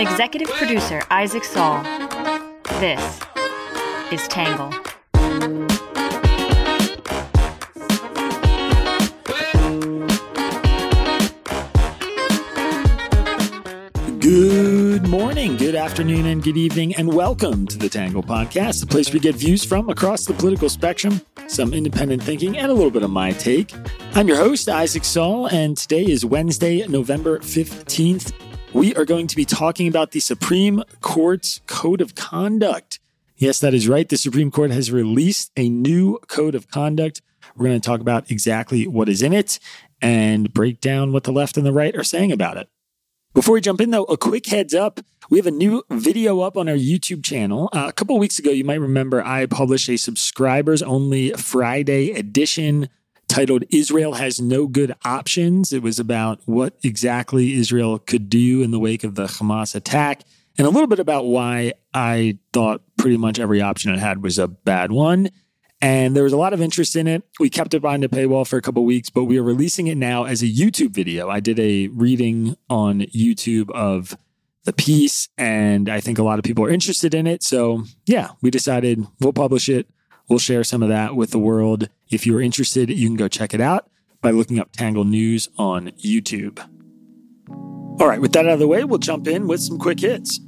Executive producer Isaac Saul, this is Tangle. Good morning, good afternoon, and good evening, and welcome to the Tangle Podcast, the place we get views from across the political spectrum, some independent thinking, and a little bit of my take. I'm your host, Isaac Saul, and today is Wednesday, November 15th. We are going to be talking about the Supreme Court's Code of Conduct. Yes, that is right. The Supreme Court has released a new Code of Conduct. We're going to talk about exactly what is in it and break down what the left and the right are saying about it. Before we jump in, though, a quick heads up. We have a new video up on our YouTube channel. Uh, a couple weeks ago, you might remember I published a subscribers only Friday edition titled Israel Has No Good Options. It was about what exactly Israel could do in the wake of the Hamas attack and a little bit about why I thought pretty much every option it had was a bad one. And there was a lot of interest in it. We kept it behind the paywall for a couple weeks, but we are releasing it now as a YouTube video. I did a reading on YouTube of the piece, and I think a lot of people are interested in it. So, yeah, we decided we'll publish it. We'll share some of that with the world. If you're interested, you can go check it out by looking up Tangle News on YouTube. All right, with that out of the way, we'll jump in with some quick hits.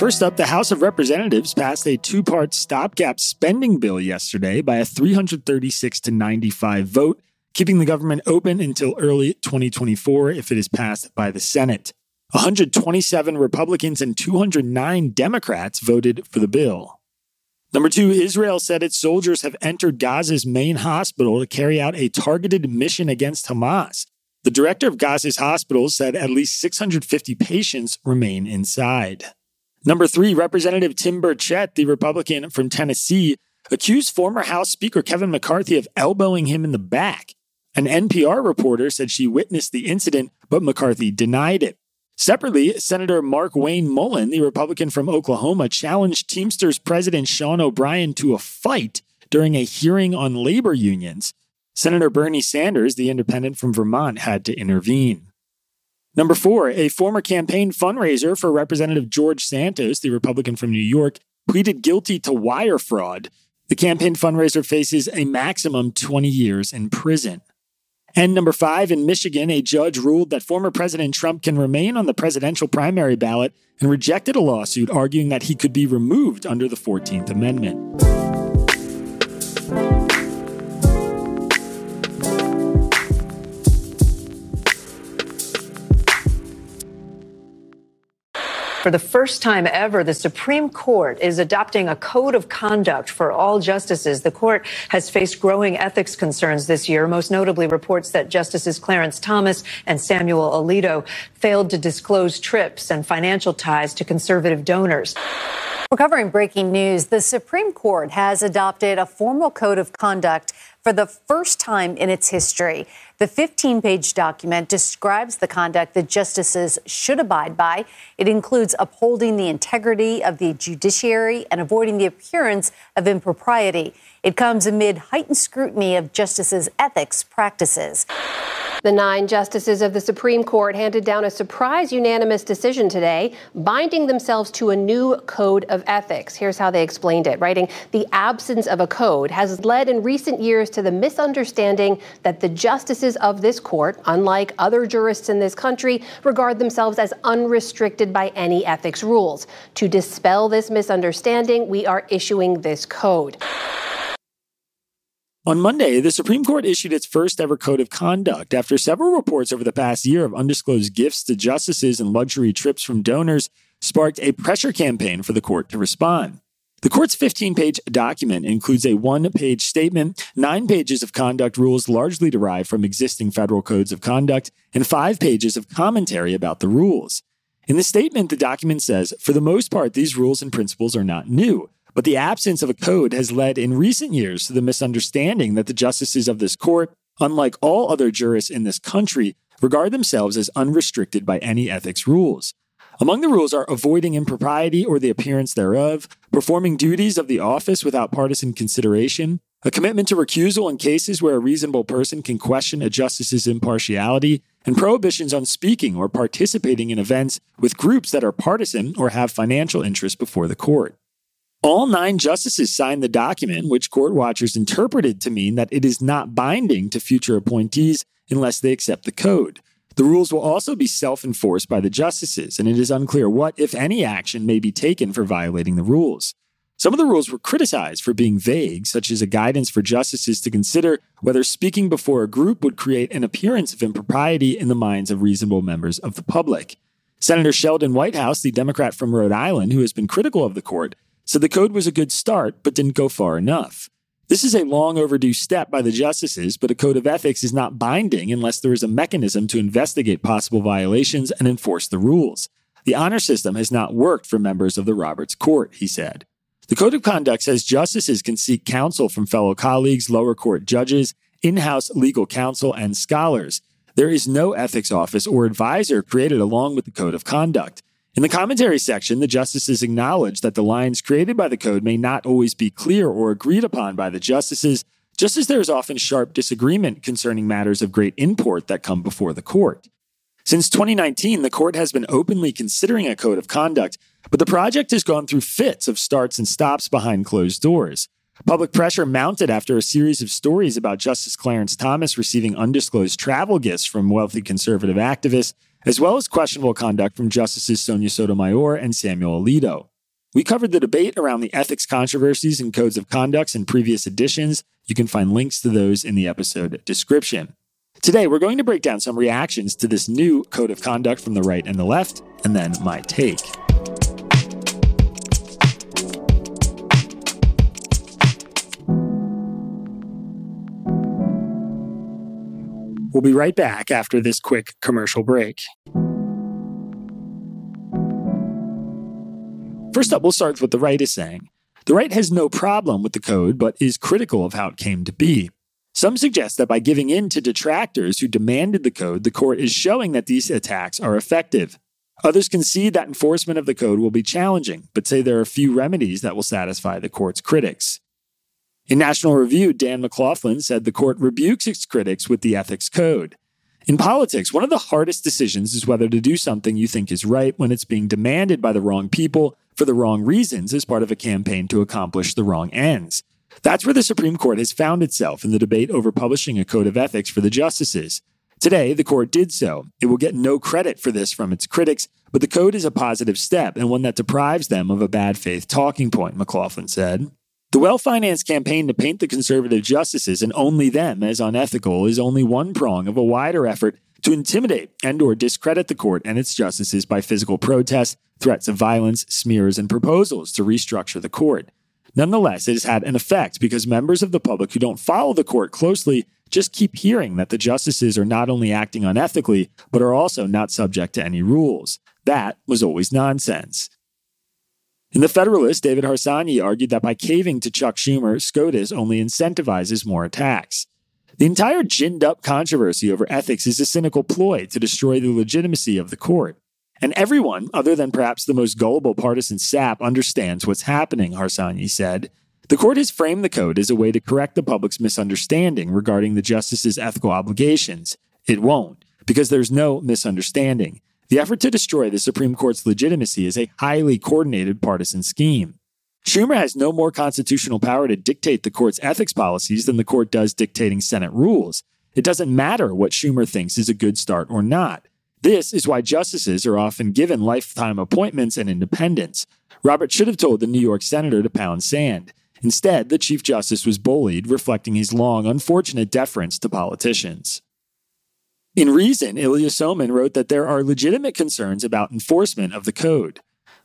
First up, the House of Representatives passed a two part stopgap spending bill yesterday by a 336 to 95 vote, keeping the government open until early 2024 if it is passed by the Senate. 127 Republicans and 209 Democrats voted for the bill. Number two, Israel said its soldiers have entered Gaza's main hospital to carry out a targeted mission against Hamas. The director of Gaza's hospitals said at least 650 patients remain inside. Number three, Representative Tim Burchett, the Republican from Tennessee, accused former House Speaker Kevin McCarthy of elbowing him in the back. An NPR reporter said she witnessed the incident, but McCarthy denied it. Separately, Senator Markwayne Mullin, the Republican from Oklahoma, challenged Teamsters President Sean O'Brien to a fight during a hearing on labor unions. Senator Bernie Sanders, the independent from Vermont, had to intervene. Number four, a former campaign fundraiser for Representative George Santos, the Republican from New York, pleaded guilty to wire fraud. The campaign fundraiser faces a maximum 20 years in prison. And number five, in Michigan, a judge ruled that former President Trump can remain on the presidential primary ballot and rejected a lawsuit arguing that he could be removed under the 14th Amendment. For the first time ever, the Supreme Court is adopting a code of conduct for all justices. The court has faced growing ethics concerns this year, most notably reports that Justices Clarence Thomas and Samuel Alito failed to disclose trips and financial ties to conservative donors. We're covering breaking news. The Supreme Court has adopted a formal code of conduct for the first time in its history. The 15 page document describes the conduct that justices should abide by. It includes upholding the integrity of the judiciary and avoiding the appearance of impropriety. It comes amid heightened scrutiny of justices' ethics practices. The nine justices of the Supreme Court handed down a surprise unanimous decision today, binding themselves to a new code of ethics. Here's how they explained it, writing, The absence of a code has led in recent years to the misunderstanding that the justices of this court, unlike other jurists in this country, regard themselves as unrestricted by any ethics rules. To dispel this misunderstanding, we are issuing this code. On Monday, the Supreme Court issued its first ever code of conduct after several reports over the past year of undisclosed gifts to justices and luxury trips from donors sparked a pressure campaign for the court to respond. The court's 15 page document includes a one page statement, nine pages of conduct rules largely derived from existing federal codes of conduct, and five pages of commentary about the rules. In the statement, the document says, for the most part, these rules and principles are not new. But the absence of a code has led in recent years to the misunderstanding that the justices of this court, unlike all other jurists in this country, regard themselves as unrestricted by any ethics rules. Among the rules are avoiding impropriety or the appearance thereof, performing duties of the office without partisan consideration, a commitment to recusal in cases where a reasonable person can question a justice's impartiality, and prohibitions on speaking or participating in events with groups that are partisan or have financial interests before the court. All nine justices signed the document, which court watchers interpreted to mean that it is not binding to future appointees unless they accept the code. The rules will also be self enforced by the justices, and it is unclear what, if any, action may be taken for violating the rules. Some of the rules were criticized for being vague, such as a guidance for justices to consider whether speaking before a group would create an appearance of impropriety in the minds of reasonable members of the public. Senator Sheldon Whitehouse, the Democrat from Rhode Island, who has been critical of the court, said the code was a good start, but didn't go far enough. This is a long overdue step by the justices, but a code of ethics is not binding unless there is a mechanism to investigate possible violations and enforce the rules. The honor system has not worked for members of the Roberts Court, he said. The Code of Conduct says justices can seek counsel from fellow colleagues, lower court judges, in house legal counsel, and scholars. There is no ethics office or advisor created along with the Code of Conduct. In the commentary section, the justices acknowledge that the lines created by the code may not always be clear or agreed upon by the justices, just as there is often sharp disagreement concerning matters of great import that come before the court. Since 2019, the court has been openly considering a code of conduct, but the project has gone through fits of starts and stops behind closed doors. Public pressure mounted after a series of stories about Justice Clarence Thomas receiving undisclosed travel gifts from wealthy conservative activists, as well as questionable conduct from Justices Sonia Sotomayor and Samuel Alito. We covered the debate around the ethics controversies and codes of conduct in previous editions. You can find links to those in the episode description. Today, we're going to break down some reactions to this new code of conduct from the right and the left, and then my take. We'll be right back after this quick commercial break. First up, we'll start with what the right is saying. The right has no problem with the code, but is critical of how it came to be. Some suggest that by giving in to detractors who demanded the code, the court is showing that these attacks are effective. Others concede that enforcement of the code will be challenging, but say there are few remedies that will satisfy the court's critics. In National Review, Dan McLaughlin said the court rebukes its critics with the ethics code. In politics, one of the hardest decisions is whether to do something you think is right when it's being demanded by the wrong people for the wrong reasons as part of a campaign to accomplish the wrong ends. That's where the Supreme Court has found itself in the debate over publishing a code of ethics for the justices. Today, the court did so. It will get no credit for this from its critics, but the code is a positive step and one that deprives them of a bad faith talking point, McLaughlin said. The well financed campaign to paint the conservative justices and only them as unethical is only one prong of a wider effort to intimidate and or discredit the court and its justices by physical protests, threats of violence, smears, and proposals to restructure the court. Nonetheless, it has had an effect because members of the public who don't follow the court closely just keep hearing that the justices are not only acting unethically, but are also not subject to any rules. That was always nonsense. In The Federalist, David Harsanyi argued that by caving to Chuck Schumer, SCOTUS only incentivizes more attacks. The entire ginned up controversy over ethics is a cynical ploy to destroy the legitimacy of the court. And everyone, other than perhaps the most gullible partisan sap, understands what's happening, Harsanyi said. The court has framed the code as a way to correct the public's misunderstanding regarding the justice's ethical obligations. It won't, because there's no misunderstanding. The effort to destroy the Supreme Court's legitimacy is a highly coordinated partisan scheme. Schumer has no more constitutional power to dictate the court's ethics policies than the court does dictating Senate rules. It doesn't matter what Schumer thinks is a good start or not. This is why justices are often given lifetime appointments and independence. Robert should have told the New York senator to pound sand. Instead, the Chief Justice was bullied, reflecting his long, unfortunate deference to politicians. In Reason, Ilya Somin wrote that there are legitimate concerns about enforcement of the code.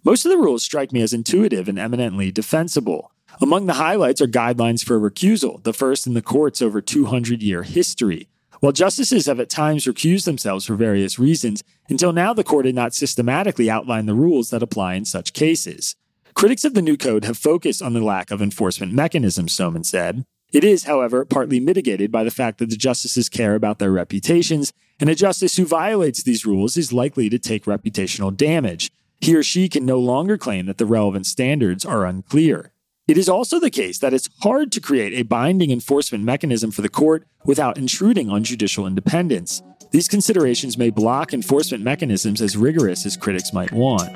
Most of the rules strike me as intuitive and eminently defensible. Among the highlights are guidelines for recusal, the first in the court's over 200 year history. While justices have at times recused themselves for various reasons, until now the court had not systematically outlined the rules that apply in such cases. Critics of the new code have focused on the lack of enforcement mechanisms, Somin said. It is, however, partly mitigated by the fact that the justices care about their reputations, and a justice who violates these rules is likely to take reputational damage. He or she can no longer claim that the relevant standards are unclear. It is also the case that it's hard to create a binding enforcement mechanism for the court without intruding on judicial independence. These considerations may block enforcement mechanisms as rigorous as critics might want.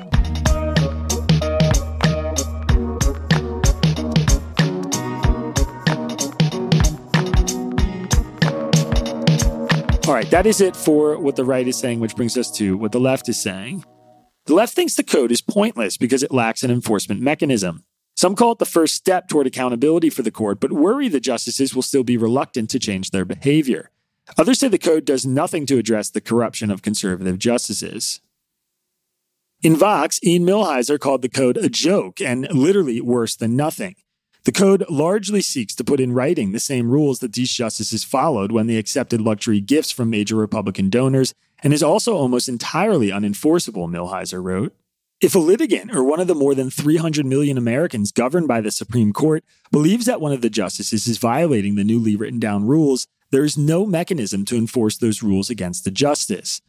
All right, that is it for what the right is saying, which brings us to what the left is saying. The left thinks the code is pointless because it lacks an enforcement mechanism. Some call it the first step toward accountability for the court, but worry the justices will still be reluctant to change their behavior. Others say the code does nothing to address the corruption of conservative justices. In Vox, Ian Millhiser called the code a joke and literally worse than nothing. The code largely seeks to put in writing the same rules that these justices followed when they accepted luxury gifts from major Republican donors and is also almost entirely unenforceable, Millhiser wrote. If a litigant or one of the more than 300 million Americans governed by the Supreme Court believes that one of the justices is violating the newly written down rules, there is no mechanism to enforce those rules against the justice.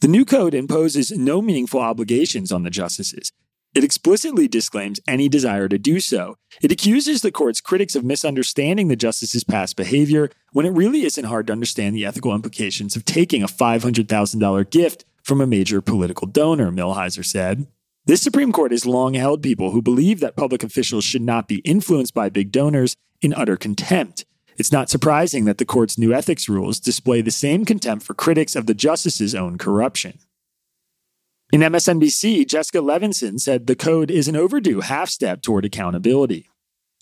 The new code imposes no meaningful obligations on the justices. It explicitly disclaims any desire to do so. It accuses the court's critics of misunderstanding the justice's past behavior when it really isn't hard to understand the ethical implications of taking a $500,000 gift from a major political donor, Millhiser said. This Supreme Court has long held people who believe that public officials should not be influenced by big donors in utter contempt. It's not surprising that the court's new ethics rules display the same contempt for critics of the justice's own corruption. In MSNBC, Jessica Levinson said the code is an overdue half step toward accountability.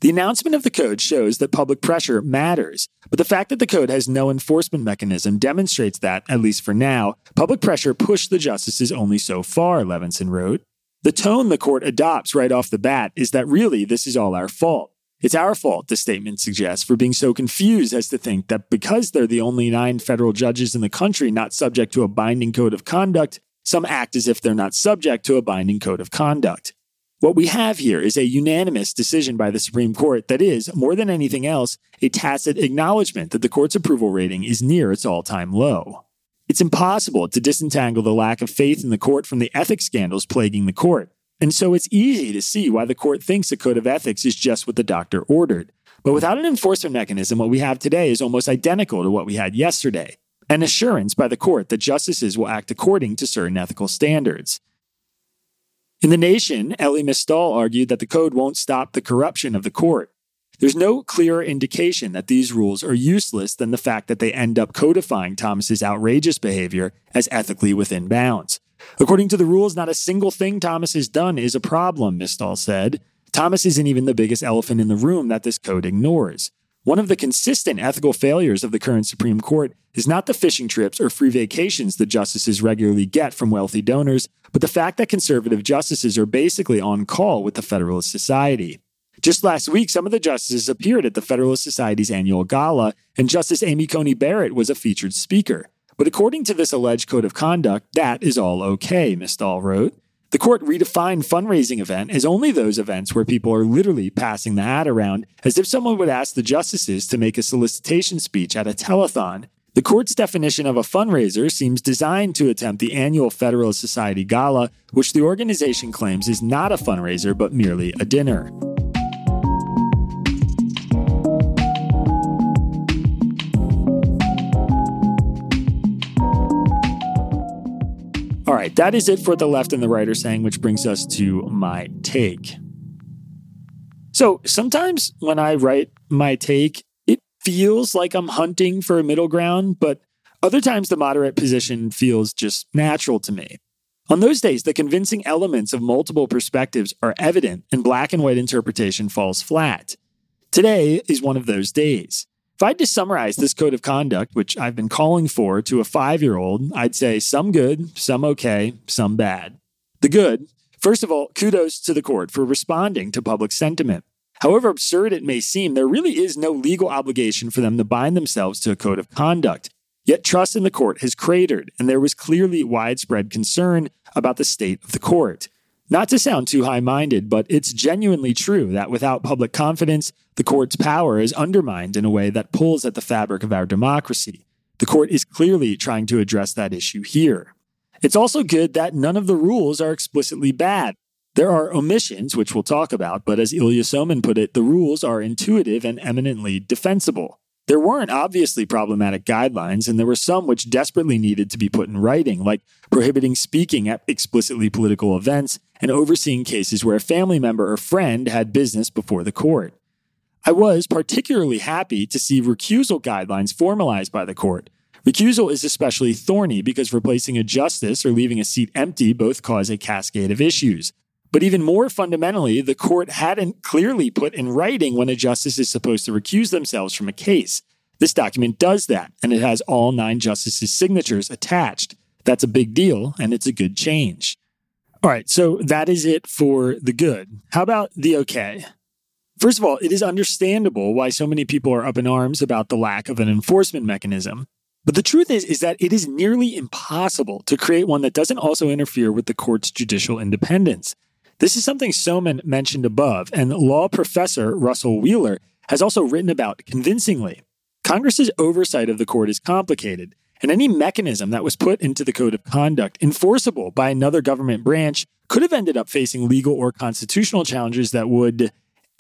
The announcement of the code shows that public pressure matters, but the fact that the code has no enforcement mechanism demonstrates that, at least for now, public pressure pushed the justices only so far, Levinson wrote. The tone the court adopts right off the bat is that really this is all our fault. It's our fault, the statement suggests, for being so confused as to think that because they're the only nine federal judges in the country not subject to a binding code of conduct, some act as if they're not subject to a binding code of conduct. What we have here is a unanimous decision by the Supreme Court that is, more than anything else, a tacit acknowledgement that the court's approval rating is near its all time low. It's impossible to disentangle the lack of faith in the court from the ethics scandals plaguing the court. And so it's easy to see why the court thinks a code of ethics is just what the doctor ordered. But without an enforcement mechanism, what we have today is almost identical to what we had yesterday an assurance by the court that justices will act according to certain ethical standards. In The Nation, Elie Mystal argued that the code won't stop the corruption of the court. There's no clearer indication that these rules are useless than the fact that they end up codifying Thomas's outrageous behavior as ethically within bounds. According to the rules, not a single thing Thomas has done is a problem, Mystal said. Thomas isn't even the biggest elephant in the room that this code ignores. One of the consistent ethical failures of the current Supreme Court is not the fishing trips or free vacations the justices regularly get from wealthy donors, but the fact that conservative justices are basically on call with the Federalist Society. Just last week, some of the justices appeared at the Federalist Society's annual gala, and Justice Amy Coney Barrett was a featured speaker. But according to this alleged code of conduct, that is all okay, Mystal wrote. The court redefined fundraising event as only those events where people are literally passing the hat around, as if someone would ask the justices to make a solicitation speech at a telethon. The court's definition of a fundraiser seems designed to attempt the annual Federalist Society Gala, which the organization claims is not a fundraiser but merely a dinner. All right, that is it for the left and the right are saying, which brings us to my take. So sometimes when I write my take, it feels like I'm hunting for a middle ground, but other times the moderate position feels just natural to me. On those days, the convincing elements of multiple perspectives are evident and black and white interpretation falls flat. Today is one of those days. If I had to summarize this code of conduct, which I've been calling for to a five year old, I'd say some good, some okay, some bad. The good, first of all, kudos to the court for responding to public sentiment. However absurd it may seem, there really is no legal obligation for them to bind themselves to a code of conduct. Yet trust in the court has cratered, and there was clearly widespread concern about the state of the court. Not to sound too high minded, but it's genuinely true that without public confidence, the court's power is undermined in a way that pulls at the fabric of our democracy. The court is clearly trying to address that issue here. It's also good that none of the rules are explicitly bad. There are omissions, which we'll talk about, but as Ilya Somin put it, the rules are intuitive and eminently defensible. There weren't obviously problematic guidelines, and there were some which desperately needed to be put in writing, like prohibiting speaking at explicitly political events and overseeing cases where a family member or friend had business before the court. I was particularly happy to see recusal guidelines formalized by the court. Recusal is especially thorny because replacing a justice or leaving a seat empty both cause a cascade of issues. But even more fundamentally, the court hadn't clearly put in writing when a justice is supposed to recuse themselves from a case. This document does that, and it has all nine justices' signatures attached. That's a big deal, and it's a good change. All right, so that is it for the good. How about the okay? First of all, it is understandable why so many people are up in arms about the lack of an enforcement mechanism. But the truth is, is that it is nearly impossible to create one that doesn't also interfere with the court's judicial independence. This is something Somin mentioned above, and law professor Russell Wheeler has also written about convincingly. Congress's oversight of the court is complicated, and any mechanism that was put into the code of conduct enforceable by another government branch could have ended up facing legal or constitutional challenges that would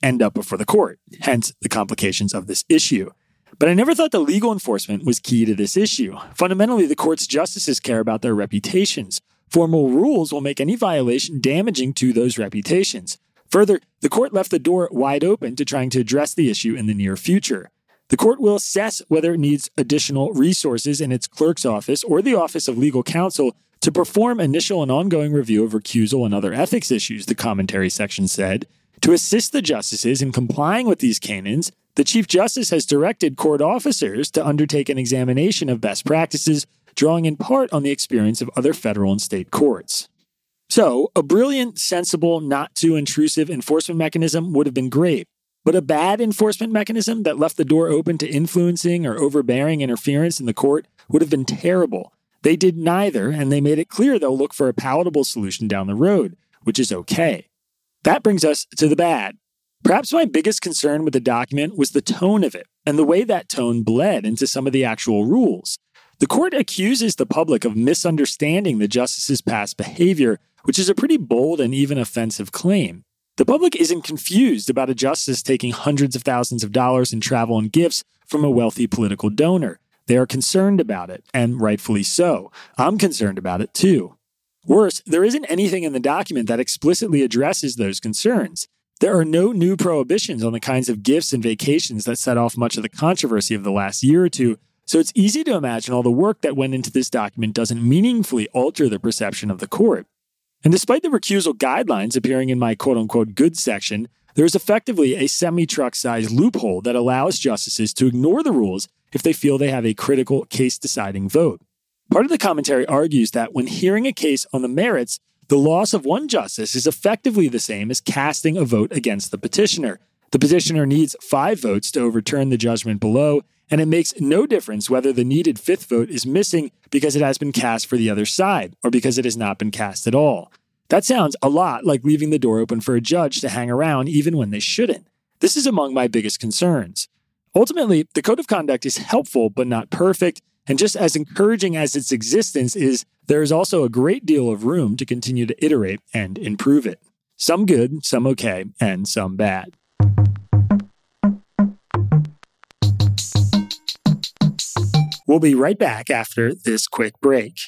end up before the court, hence the complications of this issue. But I never thought the legal enforcement was key to this issue. Fundamentally, the court's justices care about their reputations. Formal rules will make any violation damaging to those reputations. Further, the court left the door wide open to trying to address the issue in the near future. The court will assess whether it needs additional resources in its clerk's office or the Office of Legal Counsel to perform initial and ongoing review of recusal and other ethics issues, the commentary section said. To assist the justices in complying with these canons, the Chief Justice has directed court officers to undertake an examination of best practices drawing in part on the experience of other federal and state courts. So, a brilliant, sensible, not too intrusive enforcement mechanism would have been great. But a bad enforcement mechanism that left the door open to influencing or overbearing interference in the court would have been terrible. They did neither, and they made it clear they'll look for a palatable solution down the road, which is okay. That brings us to the bad. Perhaps my biggest concern with the document was the tone of it and the way that tone bled into some of the actual rules. The court accuses the public of misunderstanding the justice's past behavior, which is a pretty bold and even offensive claim. The public isn't confused about a justice taking hundreds of thousands of dollars in travel and gifts from a wealthy political donor. They are concerned about it, and rightfully so. I'm concerned about it too. Worse, there isn't anything in the document that explicitly addresses those concerns. There are no new prohibitions on the kinds of gifts and vacations that set off much of the controversy of the last year or two, so it's easy to imagine all the work that went into this document doesn't meaningfully alter the perception of the court. And despite the recusal guidelines appearing in my quote unquote good section, there is effectively a semi truck sized loophole that allows justices to ignore the rules if they feel they have a critical case deciding vote. Part of the commentary argues that when hearing a case on the merits, the loss of one justice is effectively the same as casting a vote against the petitioner. The petitioner needs five votes to overturn the judgment below, and it makes no difference whether the needed fifth vote is missing because it has been cast for the other side or because it has not been cast at all. That sounds a lot like leaving the door open for a judge to hang around even when they shouldn't. This is among my biggest concerns. Ultimately, the code of conduct is helpful but not perfect, and just as encouraging as its existence is, there is also a great deal of room to continue to iterate and improve it. Some good, some okay, and some bad. We'll be right back after this quick break.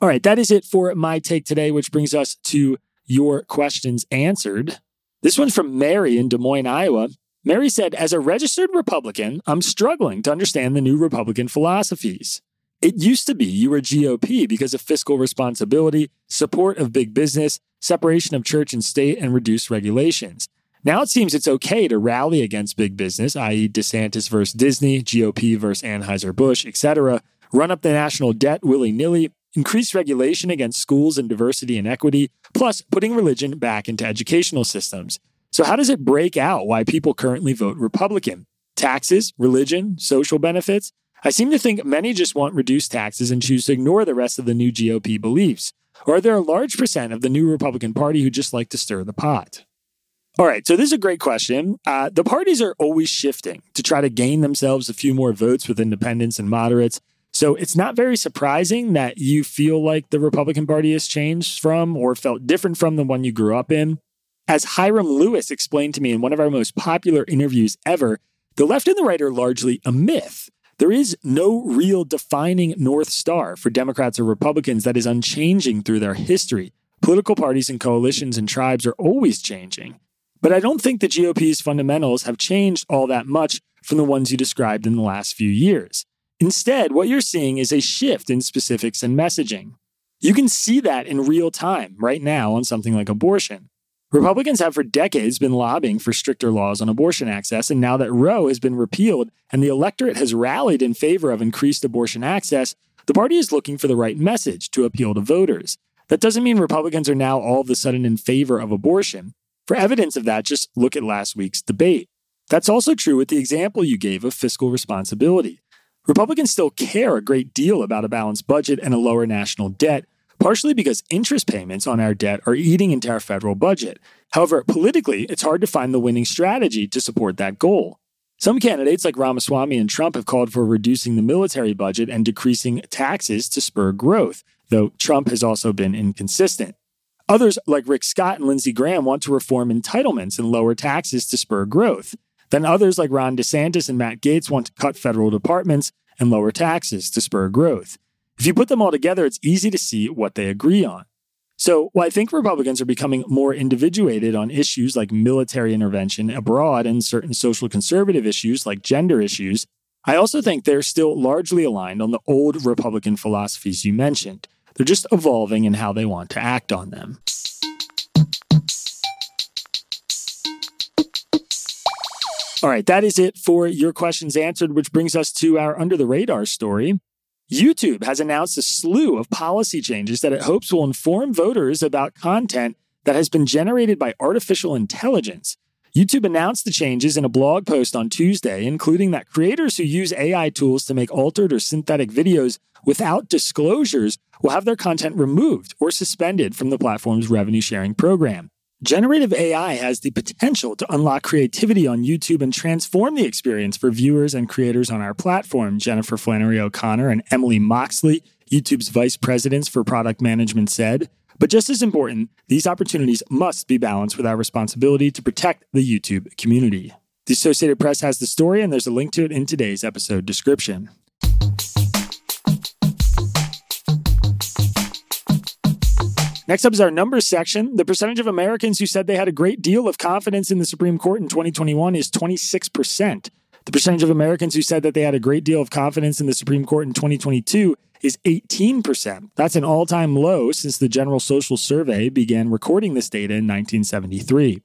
All right, that is it for my take today, which brings us to your questions answered. This one's from Mary in Des Moines, Iowa. Mary said, As a registered Republican, I'm struggling to understand the new Republican philosophies. It used to be you were GOP because of fiscal responsibility, support of big business, separation of church and state, and reduced regulations. Now it seems it's okay to rally against big business, i.e., DeSantis versus Disney, GOP versus Anheuser-Busch, etc., run up the national debt willy nilly, increase regulation against schools and diversity and equity, plus putting religion back into educational systems. So, how does it break out why people currently vote Republican? Taxes, religion, social benefits? I seem to think many just want reduced taxes and choose to ignore the rest of the new GOP beliefs. Or are there a large percent of the new Republican Party who just like to stir the pot? All right, so this is a great question. Uh, the parties are always shifting to try to gain themselves a few more votes with independents and moderates. So it's not very surprising that you feel like the Republican Party has changed from or felt different from the one you grew up in. As Hyrum Lewis explained to me in one of our most popular interviews ever, the left and the right are largely a myth. There is no real defining North Star for Democrats or Republicans that is unchanging through their history. Political parties and coalitions and tribes are always changing. But I don't think the GOP's fundamentals have changed all that much from the ones you described in the last few years. Instead, what you're seeing is a shift in specifics and messaging. You can see that in real time right now on something like abortion. Republicans have for decades been lobbying for stricter laws on abortion access, and now that Roe has been repealed and the electorate has rallied in favor of increased abortion access, the party is looking for the right message to appeal to voters. That doesn't mean Republicans are now all of a sudden in favor of abortion. For evidence of that, just look at last week's debate. That's also true with the example you gave of fiscal responsibility. Republicans still care a great deal about a balanced budget and a lower national debt, partially because interest payments on our debt are eating into our federal budget. However, politically, it's hard to find the winning strategy to support that goal. Some candidates like Ramaswamy and Trump have called for reducing the military budget and decreasing taxes to spur growth, though Trump has also been inconsistent. Others, like Rick Scott and Lindsey Graham, want to reform entitlements and lower taxes to spur growth. Then others, like Ron DeSantis and Matt Gaetz, want to cut federal departments and lower taxes to spur growth. If you put them all together, it's easy to see what they agree on. So, while I think Republicans are becoming more individuated on issues like military intervention abroad and certain social conservative issues like gender issues, I also think they're still largely aligned on the old Republican philosophies you mentioned. They're just evolving in how they want to act on them. All right, that is it for your questions answered, which brings us to our under the radar story. YouTube has announced a slew of policy changes that it hopes will inform voters about content that has been generated by artificial intelligence. YouTube announced the changes in a blog post on Tuesday, including that creators who use AI tools to make altered or synthetic videos without disclosures will have their content removed or suspended from the platform's revenue sharing program. Generative AI has the potential to unlock creativity on YouTube and transform the experience for viewers and creators on our platform, Jennifer Flannery O'Connor and Emily Moxley, YouTube's vice presidents for product management, said. But just as important, these opportunities must be balanced with our responsibility to protect the YouTube community. The Associated Press has the story, and there's a link to it in today's episode description. Next up is our numbers section. The percentage of Americans who said they had a great deal of confidence in the Supreme Court in 2021 is 26%. The percentage of Americans who said that they had a great deal of confidence in the Supreme Court in 2022 is 18%. That's an all time low since the General Social Survey began recording this data in 1973.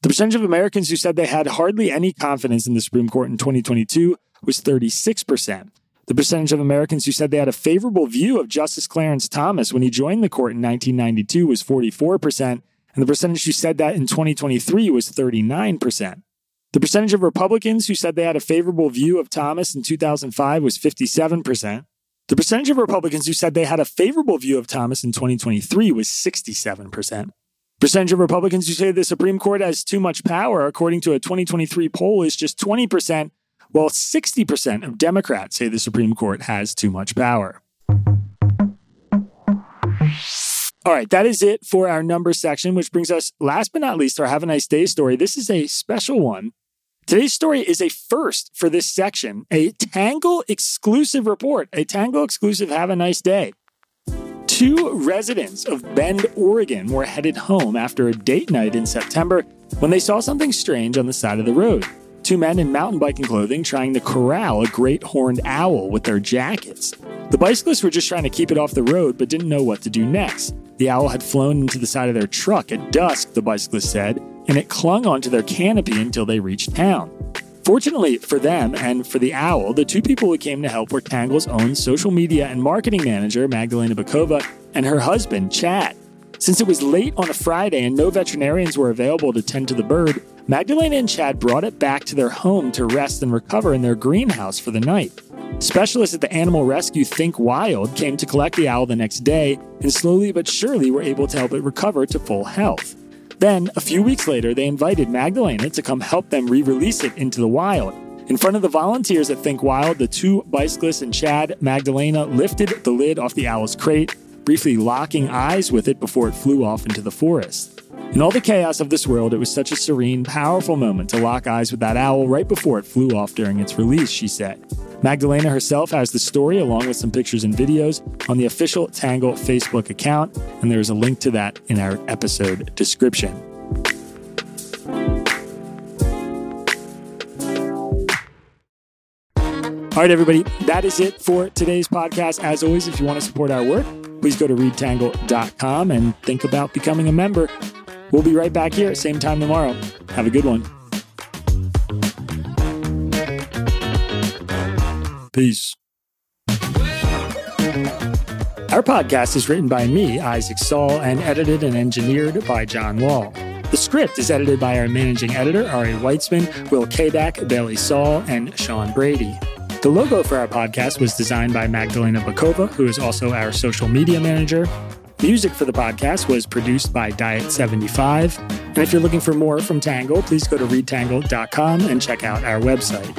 The percentage of Americans who said they had hardly any confidence in the Supreme Court in 2022 was 36%. The percentage of Americans who said they had a favorable view of Justice Clarence Thomas when he joined the court in 1992 was 44%, and the percentage who said that in 2023 was 39%. The percentage of Republicans who said they had a favorable view of Thomas in 2005 was 57%. The percentage of Republicans who said they had a favorable view of Thomas in 2023 was 67%. Percentage of Republicans who say the Supreme Court has too much power, according to a 2023 poll, is just 20%, while 60% of Democrats say the Supreme Court has too much power. All right, that is it for our number section, which brings us, last but not least, our Have a Nice Day story. This is a special one. Today's story is a first for this section, a Tangle exclusive report, a Tangle exclusive Have a Nice Day. Two residents of Bend, Oregon were headed home after a date night in September when they saw something strange on the side of the road. Two men in mountain biking clothing trying to corral a great horned owl with their jackets. The bicyclists were just trying to keep it off the road but didn't know what to do next. The owl had flown into the side of their truck at dusk, the bicyclist said, and it clung onto their canopy until they reached town. Fortunately for them and for the owl, the two people who came to help were Tangle's own social media and marketing manager, Magdalena Bokowa, and her husband, Chad. Since it was late on a Friday and no veterinarians were available to tend to the bird, Magdalena and Chad brought it back to their home to rest and recover in their greenhouse for the night. Specialists at the animal rescue Think Wild came to collect the owl the next day and slowly but surely were able to help it recover to full health. Then, a few weeks later, they invited Magdalena to come help them re release it into the wild. In front of the volunteers at Think Wild, the two bicyclists and Chad Magdalena lifted the lid off the owl's crate, briefly locking eyes with it before it flew off into the forest. In all the chaos of this world, it was such a serene, powerful moment to lock eyes with that owl right before it flew off during its release, she said. Magdalena herself has the story along with some pictures and videos on the official Tangle Facebook account, and there is a link to that in our episode description. All right, everybody, that is it for today's podcast. As always, if you want to support our work, please go to readtangle.com and think about becoming a member. We'll be right back here, at same time tomorrow. Have a good one. Peace. Our podcast is written by me, Isaac Saul, and edited and engineered by Jon Lall. The script is edited by our managing editor, Ari Weitzman, Will Kaback, Bailey Saul, and Sean Brady. The logo for our podcast was designed by Magdalena Bokowa, who is also our social media manager. Music for the podcast was produced by Diet75. And if you're looking for more from Tangle, please go to readtangle.com and check out our website.